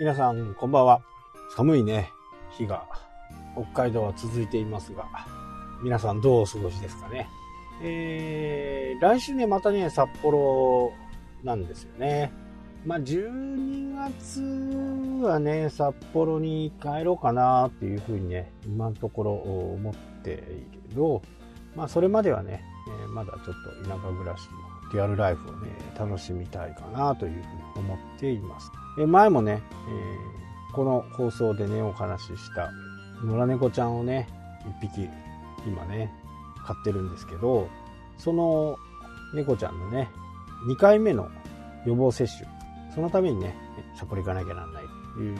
皆さん、こんばんは。寒いね、日が北海道は続いていますが、皆さんどうお過ごしですかね。えー、来週ね、またね、札幌なんですよね。まあ、12月はね、札幌に帰ろうかなっていうふうにね、今のところ思っているけど、まあ、それまではね、まだちょっと田舎暮らしのリアルライフをね、楽しみたいかなというふうに思っています。え前もね、えー、この放送でね、お話しした野良猫ちゃんをね、1匹今ね、飼ってるんですけど、その猫ちゃんのね、2回目の予防接種、そのためにね、札幌行かなきゃなんないという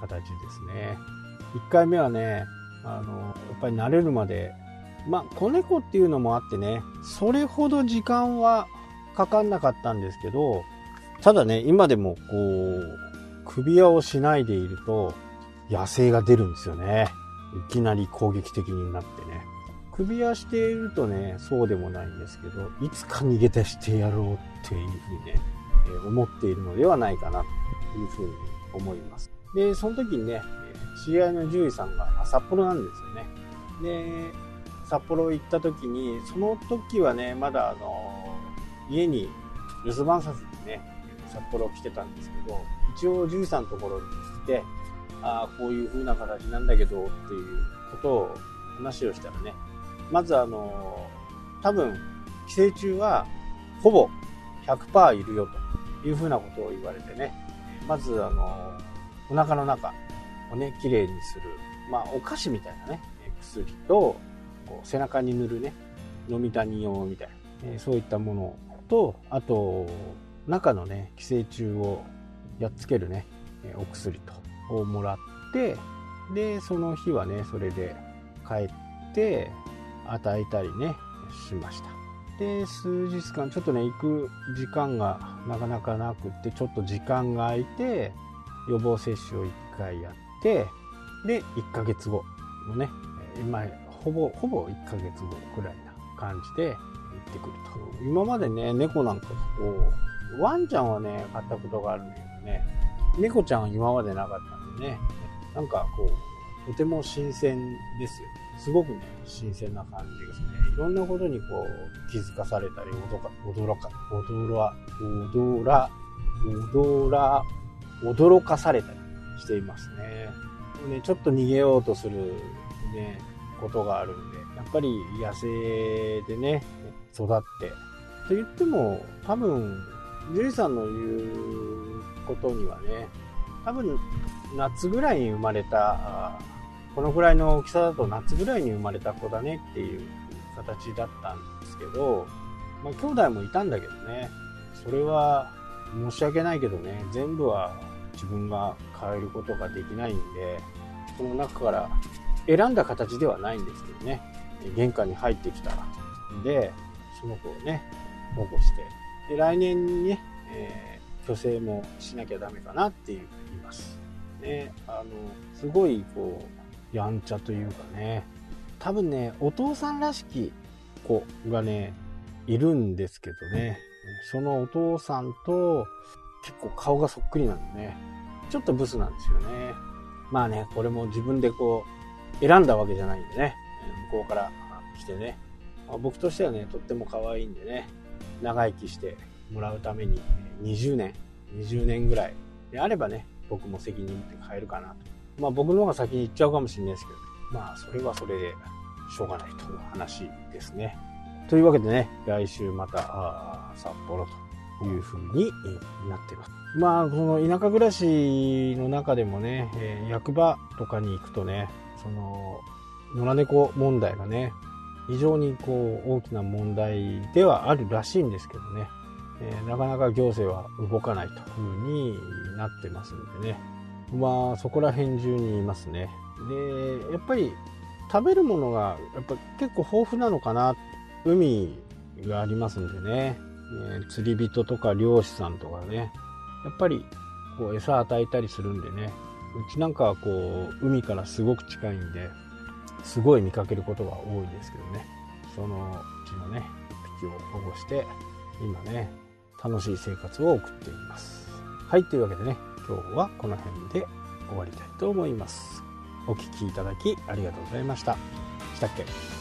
形ですね。1回目はね、あの、やっぱり慣れるまで、まあ、子猫っていうのもあってね、それほど時間はかかんなかったんですけど、ただね、今でもこう、首輪をしないでいると、野生が出るんですよね。いきなり攻撃的になってね。首輪しているとね、そうでもないんですけど、いつか逃げ出してやろうっていうふうにね、え思っているのではないかなというふうに思います。で、その時にね、知り合いの獣医さんが札幌なんですよね。で、札幌行った時に、その時はね、まだあの、家に留守番させてね、札幌来てたんですけど、一応獣医さんのところに来て、ああ、こういう風な形なんだけどっていうことを話をしたらね、まずあの、多分、寄生虫はほぼ100%いるよという風なことを言われてね、まずあの、お腹の中をね、きれいにする、まあお菓子みたいなね、薬と、こう背中に塗るね、飲み谷用みたいな、えそういったものをと、あと、中のね、寄生虫をやっつけるね、お薬とをもらってでその日はねそれで帰って与えたりねしました。で数日間ちょっとね行く時間がなかなかなくってちょっと時間が空いて予防接種を1回やってで1ヶ月後のね今ほぼほぼ1ヶ月後くらいな感じで行ってくると今までね猫なんかこうワンちゃんはね買ったことがあるんだけどね猫ちゃんは今までなかったんでね、なんかこう、とても新鮮ですよ。すごくね、新鮮な感じですね。いろんなことにこう、気づかされたり、驚か、驚か、驚ら、驚ら、驚ら、驚かされたりしていますね。ね、ちょっと逃げようとするね、ことがあるんで、やっぱり野生でね、育って、と言っても、多分、ジュリさんの言うことにはね、多分夏ぐらいに生まれた、このぐらいの大きさだと夏ぐらいに生まれた子だねっていう形だったんですけど、まあ兄弟もいたんだけどね、それは申し訳ないけどね、全部は自分が変えることができないんで、その中から選んだ形ではないんですけどね、玄関に入ってきた。ん。で、その子をね、保護して、で来年にね、えー虚勢もしなきゃダメかなっていう言います。ね、あの、すごいこう、やんちゃというかね、多分ね、お父さんらしき子がね、いるんですけどね、そのお父さんと結構顔がそっくりなんでね、ちょっとブスなんですよね。まあね、これも自分でこう、選んだわけじゃないんでね、向こうから来てね、まあ、僕としてはね、とっても可愛いんでね、長生きしてもらうために20年、20年ぐらいであればね、僕も責任って帰るかなと。まあ僕の方が先に行っちゃうかもしれないですけど、まあそれはそれでしょうがないという話ですね。というわけでね、来週また札幌という風になっています。まあ、この田舎暮らしの中でもね、えー、役場とかに行くとね、その、野良猫問題がね、非常にこう大きな問題ではあるらしいんですけどね。えー、なかなか行政は動かないというふうになってますんでね。まあ、そこら辺中にいますね。で、やっぱり食べるものがやっぱ結構豊富なのかな。海がありますんでね。えー、釣り人とか漁師さんとかね。やっぱりこう餌与えたりするんでね。うちなんかはこう海からすごく近いんで、すごい見かけることが多いですけどね。そのうちのね、一匹を保護して、今ね、楽しい生活を送っています。はい、というわけでね、今日はこの辺で終わりたいと思います。お聴きいただきありがとうございました。したっけ？